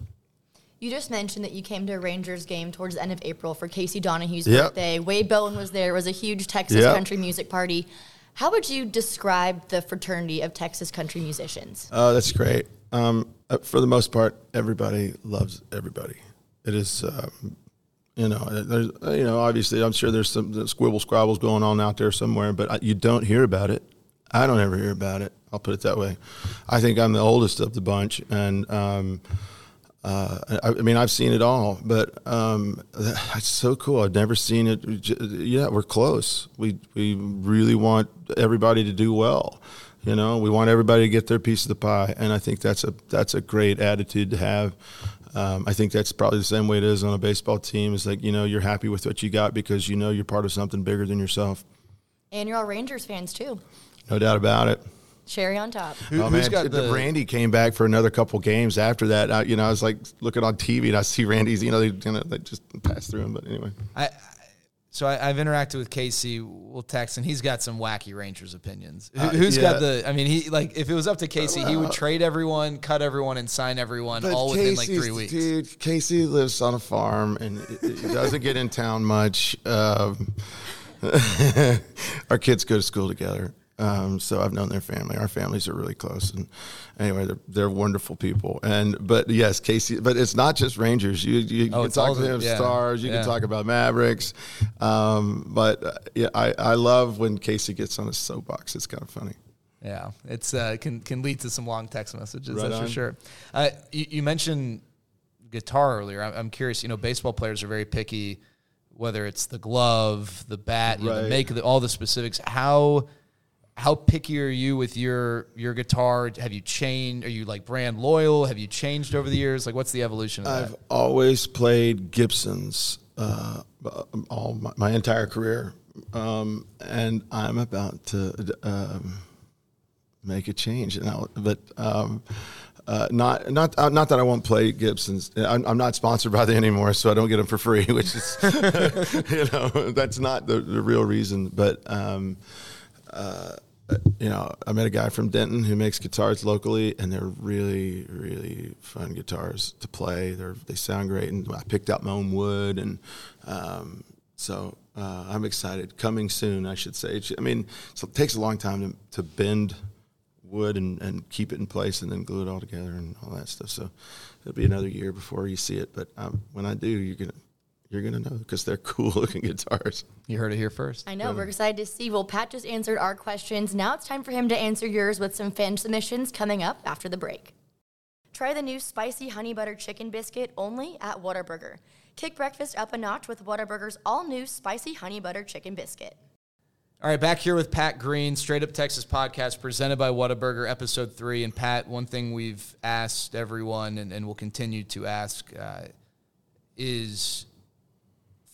You just mentioned that you came to a Rangers game towards the end of April for Casey Donahew's yep. birthday. Wade Bowen was there. It was a huge Texas yep. country music party. How would you describe the fraternity of Texas country musicians? Oh, that's great. Um, uh, for the most part, everybody loves everybody. It is, um, you know, uh, there's, uh, you know, obviously, I'm sure there's some squibble squabbles going on out there somewhere, but you don't hear about it. I don't ever hear about it. I'll put it that way. I think I'm the oldest of the bunch, and um, uh, I, I, mean, I've seen it all, but um, *sighs* it's so cool. I've never seen it. Yeah, we're close. We we really want everybody to do well. You know, we want everybody to get their piece of the pie, and I think that's a that's a great attitude to have. Um, I think that's probably the same way it is on a baseball team. Is like you know you're happy with what you got because you know you're part of something bigger than yourself. And you're all Rangers fans too. No doubt about it. Cherry on top. Who, oh man, got the, Randy came back for another couple games after that. I, you know, I was like looking on TV and I see Randy's. You know, they, you know, they just pass through him. But anyway, I, so I, have interacted with Casey. We'll text, and he's got some wacky Rangers opinions. Who, has uh, yeah. got the? I mean, he like if it was up to Casey, he would trade everyone, cut everyone, and sign everyone all within like three weeks. Dude, Casey lives on a farm and he doesn't get in town much. Um, *laughs* our kids go to school together. Um, so I've known their family. Our families are really close, and anyway, they're, they're wonderful people. And but yes, Casey. But it's not just Rangers. You you oh, can talk to yeah. Stars. You yeah. can talk about Mavericks. Um, but uh, yeah, I I love when Casey gets on a soapbox. It's kind of funny. Yeah, it's uh, can can lead to some long text messages. Right that's on. for sure. Uh, you, you, mentioned guitar earlier. I'm, I'm curious. You know, baseball players are very picky, whether it's the glove, the bat, right. know, the make, the, all the specifics. How how picky are you with your your guitar? Have you changed? Are you like brand loyal? Have you changed over the years? Like, what's the evolution of I've that? always played Gibsons uh, all my, my, entire career, um, and I'm about to um, make a change now. But um, uh, not not uh, not that I won't play Gibsons. I'm, I'm, not sponsored by them anymore, so I don't get them for free. *laughs* Which is, *laughs* you know, that's not the, the real reason. But um, uh, you know, I met a guy from Denton who makes guitars locally, and they're really, really fun guitars to play. They they sound great, and I picked out my own wood, and um, so uh, I'm excited. Coming soon, I should say. I mean, it takes a long time to, to bend wood and, and keep it in place and then glue it all together and all that stuff. So it'll be another year before you see it. But um, when I do, you're gonna you're gonna know because they're cool *laughs* looking guitars. You heard it here first. I know. We're excited to see. Well, Pat just answered our questions. Now it's time for him to answer yours with some fan submissions coming up after the break. Try the new spicy honey butter chicken biscuit only at Whataburger. Kick breakfast up a notch with Whataburger's all new spicy honey butter chicken biscuit. All right, back here with Pat Green, Straight Up Texas podcast presented by Whataburger, episode three. And Pat, one thing we've asked everyone and, and will continue to ask uh, is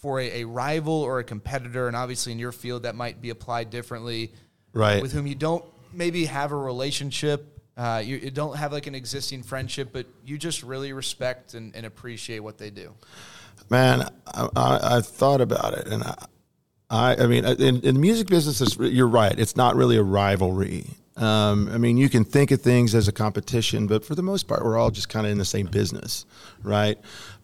for a, a, rival or a competitor, and obviously in your field that might be applied differently, right? With whom you don't maybe have a relationship, uh, you, you, don't have like an existing friendship, but you just really respect and, and appreciate what they do. Man, I, I, I thought about it, and I, I, I mean, in, in the music business, you're right. It's not really a rivalry. Um, I mean, you can think of things as a competition, but for the most part, we're all just kind of in the same business, right?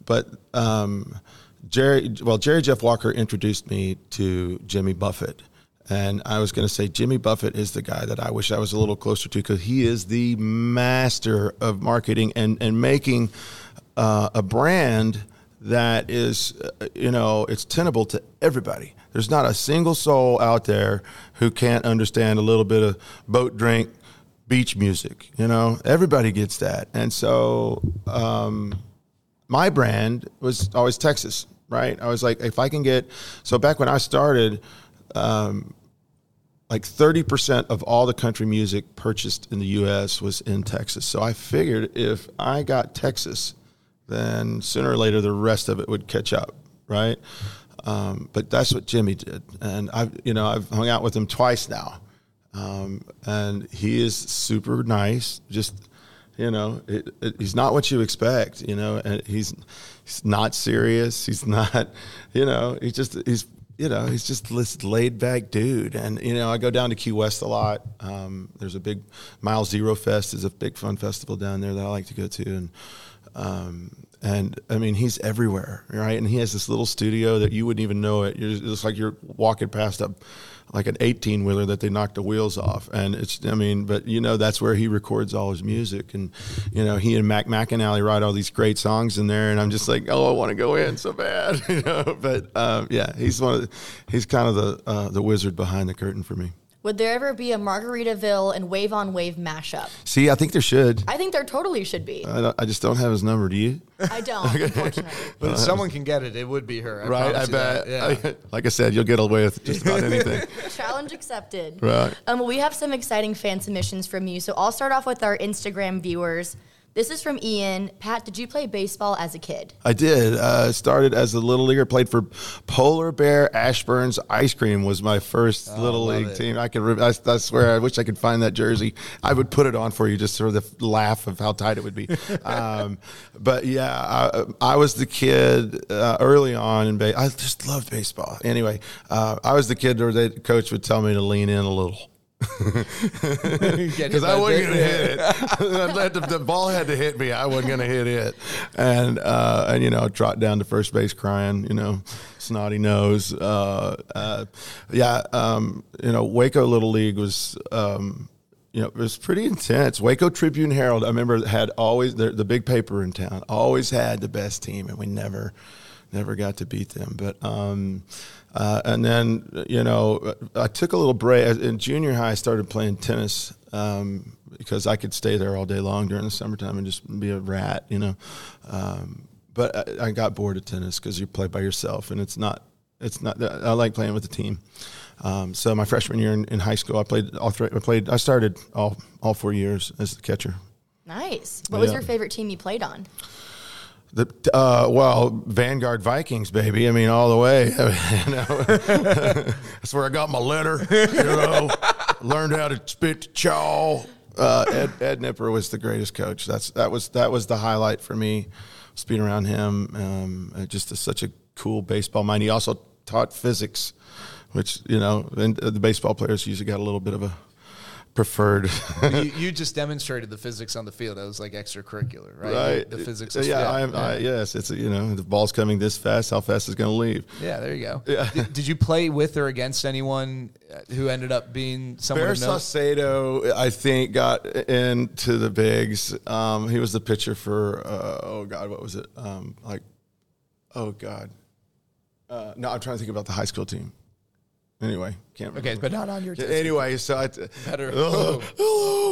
But um, Jerry, well, Jerry Jeff Walker introduced me to Jimmy Buffett. And I was going to say Jimmy Buffett is the guy that I wish I was a little closer to because he is the master of marketing and, and making uh, a brand that is, uh, you know, it's tenable to everybody. There's not a single soul out there who can't understand a little bit of boat drink, beach music. You know, everybody gets that. And so um, my brand was always Texas, right? I was like, if I can get, so back when I started, um, like 30% of all the country music purchased in the US was in Texas. So I figured if I got Texas, then sooner or later the rest of it would catch up, right? Um, but that's what Jimmy did, and I've you know I've hung out with him twice now, um, and he is super nice. Just you know, it, it, he's not what you expect. You know, and he's he's not serious. He's not, you know, he's just he's you know he's just this laid back dude. And you know, I go down to Key West a lot. Um, there's a big Mile Zero Fest is a big fun festival down there that I like to go to, and um, and I mean, he's everywhere, right? And he has this little studio that you wouldn't even know it. You're just, it's like you're walking past a like an 18 wheeler that they knocked the wheels off, and it's I mean, but you know that's where he records all his music, and you know he and Mac McAnally write all these great songs in there, and I'm just like, oh, I want to go in so bad, *laughs* you know. But um, yeah, he's one of the, he's kind of the uh, the wizard behind the curtain for me. Would there ever be a Margaritaville and Wave on Wave mashup? See, I think there should. I think there totally should be. I, I just don't have his number. Do you? I don't, *laughs* unfortunately. but if someone can get it, it would be her. I right, I bet. Yeah. *laughs* like I said, you'll get away with just about anything. *laughs* Challenge accepted. Right. Um, we have some exciting fan submissions from you. So I'll start off with our Instagram viewers. This is from Ian. Pat, did you play baseball as a kid? I did. Uh, started as a little leaguer. Played for Polar Bear Ashburn's Ice Cream was my first oh, little league it. team. I can. I, I, swear. I wish I could find that jersey. I would put it on for you just for the laugh of how tight it would be. *laughs* um, but yeah, I, I, was the kid uh, early on in baseball. I just loved baseball. Anyway, uh, I was the kid where the coach would tell me to lean in a little because I wasn't going to hit it. *laughs* the, the, ball had to hit me. I wasn't going to hit it, and uh, and you know, trot down to first base crying. You know, snotty nose. Uh, uh, yeah, um, you know, Waco Little League was. Um, you know, it was pretty intense. Waco Tribune Herald, I remember had always the, the big paper in town, always had the best team, and we never, never got to beat them. But um, uh, and then, you know, I took a little break. In junior high, I started playing tennis um, because I could stay there all day long during the summertime and just be a rat, you know. Um, but I, I, got bored of tennis because you play by yourself, and it's not. It's not. I like playing with the team. Um, so my freshman year in, in, high school, I played all three. I played. I started all all four years as the catcher. Nice. What yeah. was your favorite team you played on? The, uh, well, Vanguard Vikings, baby. I mean, all the way. *laughs* you know? *laughs* That's where I got my letter. You know, *laughs* learned how to spit chaw. Uh, Ed, Ed Nipper was the greatest coach. That's that was that was the highlight for me. Was being around him. Um, uh, just a, such a cool baseball mind. He also taught physics, which you know, and the baseball players usually got a little bit of a preferred. you, *laughs* you just demonstrated the physics on the field. That was like extracurricular, right? right. The physics. Yeah. I'm, I, yes. It's you know the ball's coming this fast. How fast is it going to leave? Yeah, there you go. *laughs* Yeah. Did, did you play with or against anyone uh, who ended up being someone Bear? Saucedo, I think, got into the bigs. Um, he was the pitcher for uh, oh god, what was it? Um, like oh god, uh, no, I'm trying to think about the high school team. Anyway, can't remember. Okay, but not on your Yeah, team. Anyway, so I Better. *laughs* Oh,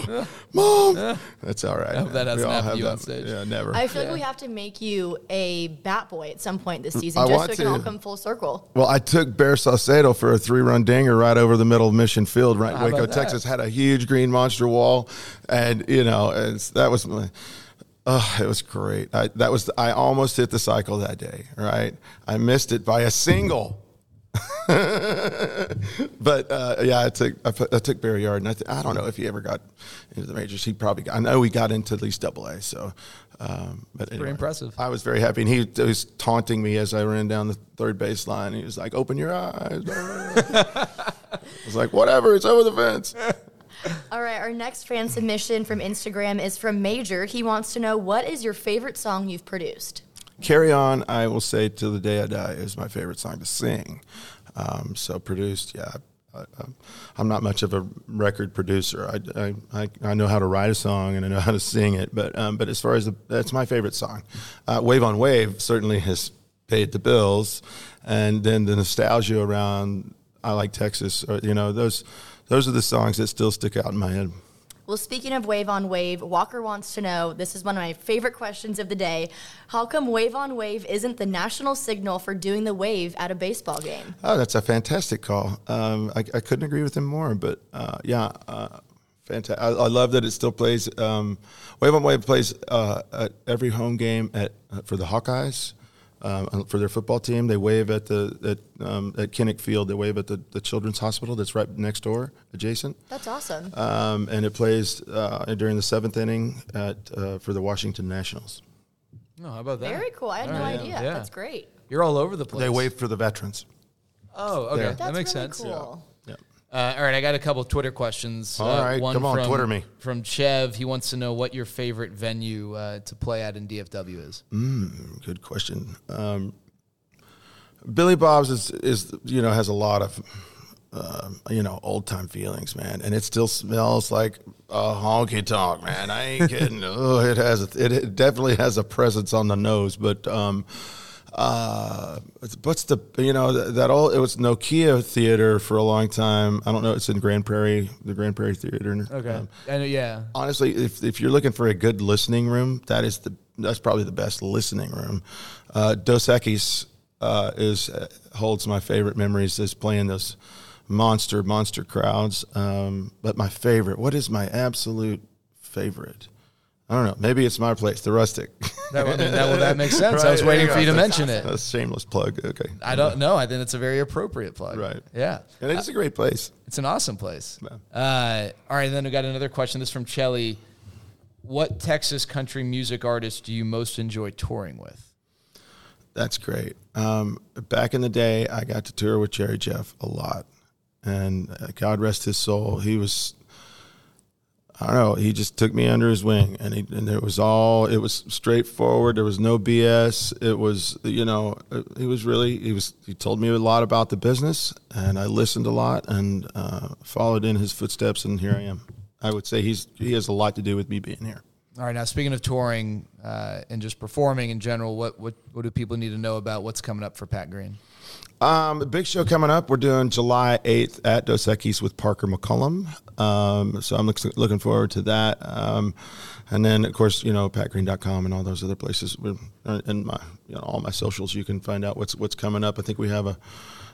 hello, mom. *laughs* That's all right. I hope that We hasn't all happened have to you on that. stage. Yeah, never. I feel like we have to make you a bat boy at some point this mm, season, I just so want it can all come full circle. Well, I took Bear Saucedo for a three-run dinger right over the middle of Mission Field, right in How Waco. Texas. Had a huge green monster wall, and you know, it's, that was my. Oh, it was great. I, that was I almost hit the cycle that day. Right, I missed it by a single. *laughs* but uh, yeah, I took I, put- I took Barry Yard, and I, th- I don't know if he ever got into the majors. He probably got, I know he got into at least Double A. So, um, but anyway, impressive. I was very happy, and he was taunting me as I ran down the third base line. He was like, "Open your eyes." *laughs* I was like, "Whatever, it's over the fence." All right, our next fan submission from Instagram is from Major. He wants to know what is your favorite song you've produced? Carry on, I will say till the day I die is my favorite song to sing. Um, so produced, yeah. I, I'm- I'm not much of a record producer. I, I, I, I know how to write a song and I know how to sing it, but um, but as far as the, that's my favorite song. Uh, Wave on Wave certainly has paid the bills, and then the nostalgia around I like Texas. Or, you know those those are the songs that still stick out in my head. Well, speaking of Wave on Wave, Walker wants to know this is one of my favorite questions of the day. How come Wave on Wave isn't the national signal for doing the wave at a baseball game? Oh, that's a fantastic call. Um, I, I couldn't agree with him more. But uh, yeah, uh, fantastic. I, I love that it still plays. Um, Wave on Wave plays uh, at every home game at uh, for the Hawkeyes. Um, for their football team, they wave at the at, um, at Kinnick Field. They wave at the, the Children's Hospital that's right next door, adjacent. That's awesome. Um, and it plays uh, during the seventh inning at uh, for the Washington Nationals. No, how about that? Very cool. I had no right, idea. yeah. That's great. You're all over the place. They wave for the veterans. Oh, okay. There. That makes really sense. cool. Yeah. Uh, all right, I got a couple of Twitter questions. All uh, right, one come on, from, Twitter me. From Chev, he wants to know what your favorite venue uh, to play at in DFW is. Good question. Um, Billy Bob's is, is you know has a lot of um, you know old time feelings, man, and it still smells like a honky tonk, man. I ain't *laughs* kidding. oh, it has a, it, it definitely has a presence on the nose, but. Um, uh, what's the you know that, all it was Nokia Theater for a long time. I don't know. It's in Grand Prairie, the Grand Prairie Theater. Okay. Um, I know, yeah. honestly, if if you're looking for a good listening room, that is the that's probably the best listening room. Uh, Dos Equis uh, is uh, holds my favorite memories is playing those monster monster crowds. Um, but my favorite, what is my absolute favorite? I don't know. Maybe it's my place, the Rustic. That, would- that, well, that makes sense. *laughs* I was waiting for you to mention it. A shameless plug. Okay. I don't know. I think it's a very appropriate plug. Right. Yeah. And it is a great place. It's an awesome place. Yeah. Uh, all right, then we got another question. This is from Chelly. What Texas country music artist do you most enjoy touring with? That's great. Um, back in the day, I got to tour with Jerry Jeff a lot, and uh, God rest his soul. He was, I don't know, he just took me under his wing, and he, and it was all, it was straightforward. There was no BS. It was, you know, uh, he was really, he was, he told me a lot about the business, and I listened a lot and uh, followed in his footsteps, and here I am. I would say he's he has a lot to do with me being here. All right, now speaking of touring uh, and just performing in general, what, what what do people need to know about what's coming up for Pat Green? Um, big show coming up. We're doing July 8th at Dos Equis with Parker McCollum. Um, so I'm look, looking forward to that. Um, and then, of course, you know, patgreen.com and all those other places. Uh, and my, you know, all my socials, you can find out what's what's coming up. I think we have a,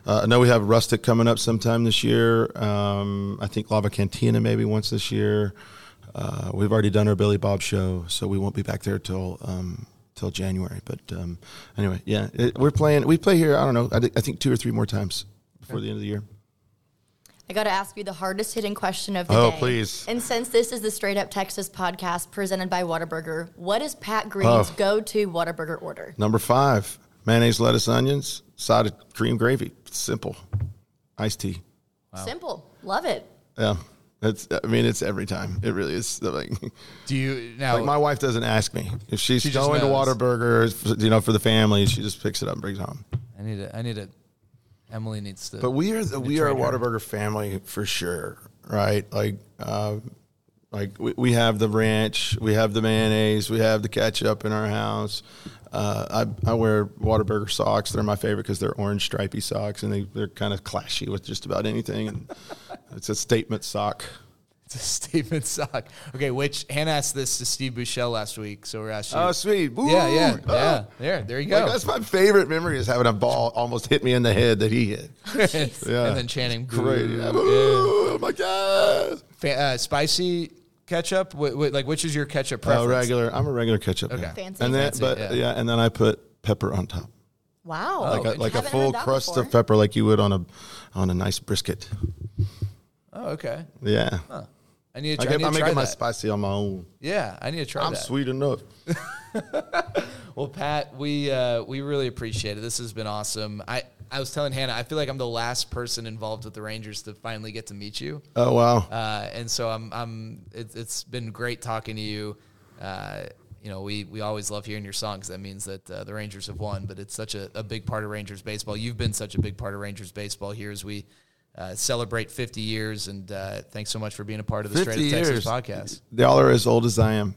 uh, I know we have Rustic coming up sometime this year. Um, I think Lava Cantina maybe once this year. Uh, we've already done our Billy Bob show, so we won't be back there till um, till January. But um, anyway, yeah, it, we're playing. We play here. I don't know. I, thi- I think two or three more times before the end of the year. I got to ask you the hardest hitting question of the Oh, day. please. And since this is the Straight Up Texas podcast presented by Whataburger, what is Pat Green's Oh. go to Whataburger order? Number five: mayonnaise, lettuce, onions, side of cream gravy. Simple. Iced tea. Simple. Love it. Yeah. That's I mean it's every time. It really is like *laughs* Do you now? like my wife doesn't ask me if she's She going to Whataburger, you know, for the family. She just picks it up and brings it home. I need it. I need it. Emily needs to. But we are the, we are a Whataburger her. Family for sure, right? Like, uh, like we, we have the ranch, we have the mayonnaise, we have the ketchup in our house. Uh, I I wear Whataburger socks. They're my favorite because they're orange stripy socks, and they they're kind of clashy with just about anything. And *laughs* it's a statement sock. It's a *laughs* statement sock. Okay, which Hannah asked this to Steve Buechele last week, so we're asking. Oh, sweet! Yeah, yeah, Woo! yeah. There, there you go. Like, that's my favorite memory is having a ball almost hit me in the head that he hit. *laughs* Yeah. And then chanting, Great. Yeah. Yeah. Oh my god. Fa- uh, spicy ketchup. Wh- wh- like, which is your ketchup Oh, preference? regular. I'm a regular ketchup. Okay. guy. Fancy. And then, Fancy, but yeah. yeah. and then I put pepper on top, Wow. like a, oh. like a full crust before. of pepper, like you would on a on a nice brisket. Oh, okay. Yeah, I need to I, try, I get, need I to make try my spicy on my own. Yeah, I need to try I'm that. sweet enough. *laughs* Well, Pat, we uh, we really appreciate it. This has been awesome. I, I was telling Hannah, I feel like I'm the last person involved with the Rangers to finally get to meet you. Oh wow. Uh, and so I'm, I'm it, it's been great talking to you. Uh, you know, we, we always love hearing your songs. That means that uh, the Rangers have won, but it's such a, a big part of Rangers baseball. You've been such a big part of Rangers baseball here as we uh, celebrate 50 years. And uh, thanks so much for being a part of the Straight 50 Up Texas podcast. Y'all are as old as I am.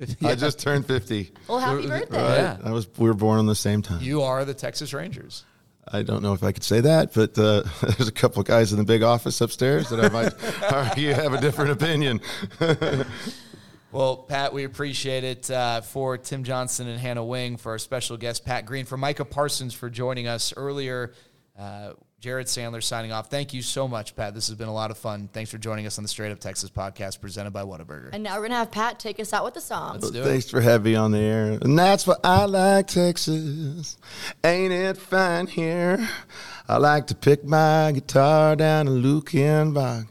*laughs* Yeah. I just turned 50. Well, happy birthday. Right? Yeah. I was. We were born on the same time. You are the Texas Rangers. I don't know if I could say that, but uh, *laughs* there's a couple of guys in the big office upstairs that I might *laughs* argue have a different opinion. Well, Pat, we appreciate it uh, for Tim Johnson and Hannah Wing, for our special guest, Pat Green, for Micah Parsons for joining us earlier. Uh, Jared Sandler signing off. Thank you so much, Pat. This has been a lot of fun. Thanks for joining us on the Straight Up Texas podcast presented by Whataburger. And now we're going to have Pat take us out with a song. Let's do it. Thanks for having me on the air. And that's what I like, Texas. Ain't it fine here? I like to pick my guitar down to Luckenbach and Bach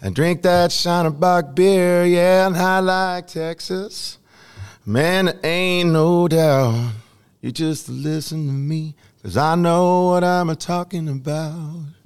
and drink that Shiner Bock beer. Yeah, and I like Texas. Man, there ain't no doubt. You just listen to me, cause I know what I'm talking about.